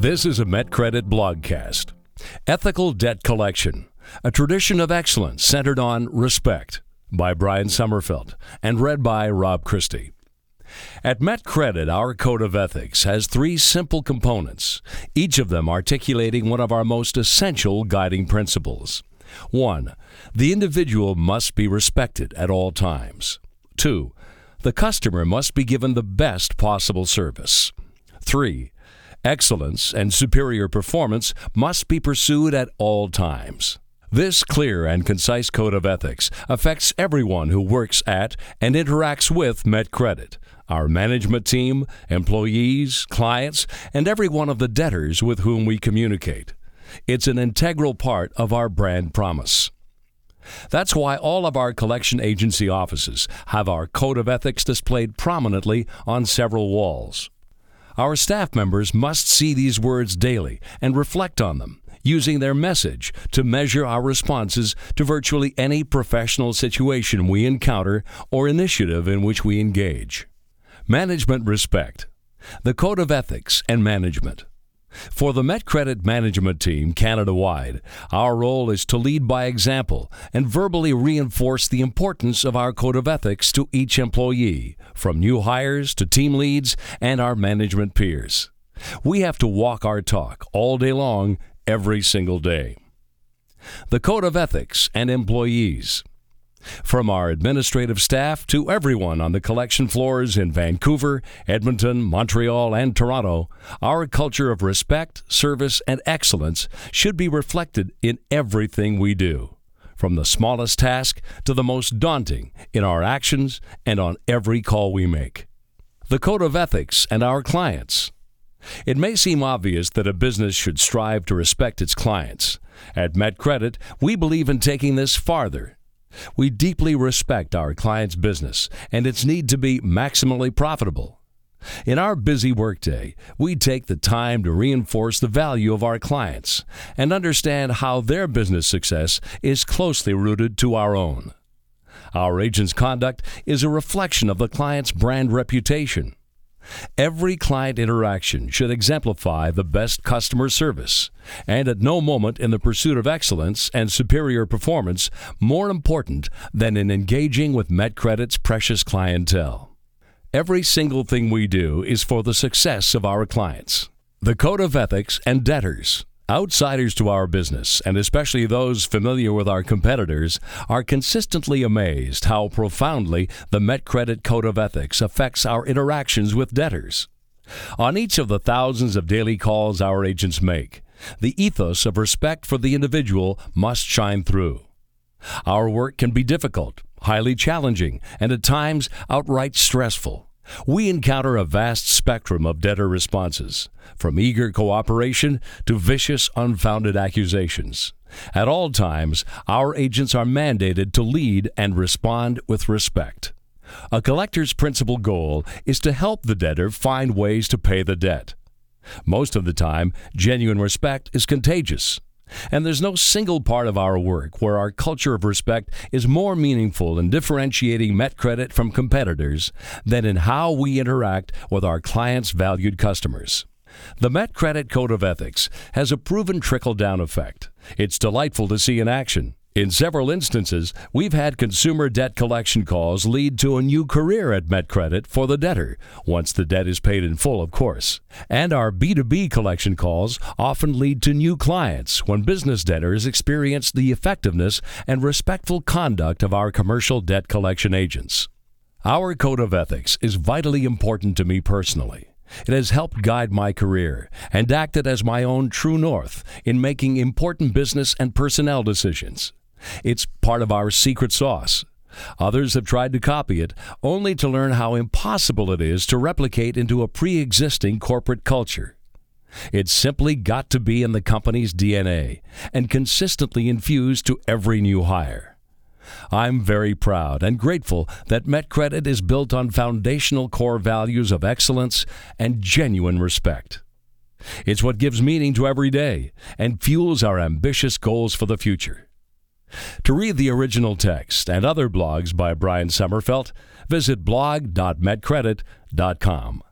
This is a MetCredit blogcast. Ethical Debt Collection, a tradition of excellence centered on respect by Brian Sommerfeld and read by Rob Christie. At MetCredit, our code of ethics has three simple components, each of them articulating one of our most essential guiding principles. 1. The individual must be respected at all times. 2. The customer must be given the best possible service. 3. Excellence and superior performance must be pursued at all times. This clear and concise code of ethics affects everyone who works at and interacts with MetCredit, our management team, employees, clients, and every one of the debtors with whom we communicate. It's an integral part of our brand promise. That's why all of our collection agency offices have our code of ethics displayed prominently on several walls. Our staff members must see these words daily and reflect on them, using their message to measure our responses to virtually any professional situation we encounter or initiative in which we engage. Management respect, the code of ethics and management. For the MetCredit management team Canada wide, our role is to lead by example and verbally reinforce the importance of our code of ethics to each employee, from new hires to team leads and our management peers. We have to walk our talk all day long, every single day. The Code of Ethics and Employees. From our administrative staff to everyone on the collection floors in Vancouver, Edmonton, Montreal, and Toronto, our culture of respect, service, and excellence should be reflected in everything we do, from the smallest task to the most daunting in our actions and on every call we make. The Code of Ethics and our clients. It may seem obvious that a business should strive to respect its clients. At MetCredit, we believe in taking this farther we deeply respect our client's business and its need to be maximally profitable. In our busy workday, we take the time to reinforce the value of our clients and understand how their business success is closely rooted to our own. Our agent's conduct is a reflection of the client's brand reputation. Every client interaction should exemplify the best customer service, and at no moment in the pursuit of excellence and superior performance more important than in engaging with MetCredit's precious clientele. Every single thing we do is for the success of our clients. The Code of Ethics and Debtors Outsiders to our business, and especially those familiar with our competitors, are consistently amazed how profoundly the MetCredit Code of Ethics affects our interactions with debtors. On each of the thousands of daily calls our agents make, the ethos of respect for the individual must shine through. Our work can be difficult, highly challenging, and at times outright stressful. We encounter a vast spectrum of debtor responses, from eager cooperation to vicious, unfounded accusations. At all times, our agents are mandated to lead and respond with respect. A collector's principal goal is to help the debtor find ways to pay the debt. Most of the time, genuine respect is contagious. And there's no single part of our work where our culture of respect is more meaningful in differentiating MetCredit from competitors than in how we interact with our clients' valued customers. The MetCredit Code of Ethics has a proven trickle down effect. It's delightful to see in action. In several instances, we've had consumer debt collection calls lead to a new career at MetCredit for the debtor, once the debt is paid in full, of course. And our B2B collection calls often lead to new clients when business debtors experience the effectiveness and respectful conduct of our commercial debt collection agents. Our code of ethics is vitally important to me personally. It has helped guide my career and acted as my own true north in making important business and personnel decisions. It's part of our secret sauce. Others have tried to copy it, only to learn how impossible it is to replicate into a pre existing corporate culture. It's simply got to be in the company's DNA and consistently infused to every new hire. I'm very proud and grateful that MetCredit is built on foundational core values of excellence and genuine respect. It's what gives meaning to every day and fuels our ambitious goals for the future. To read the original text and other blogs by Brian Sommerfeld, visit blog.metcredit.com.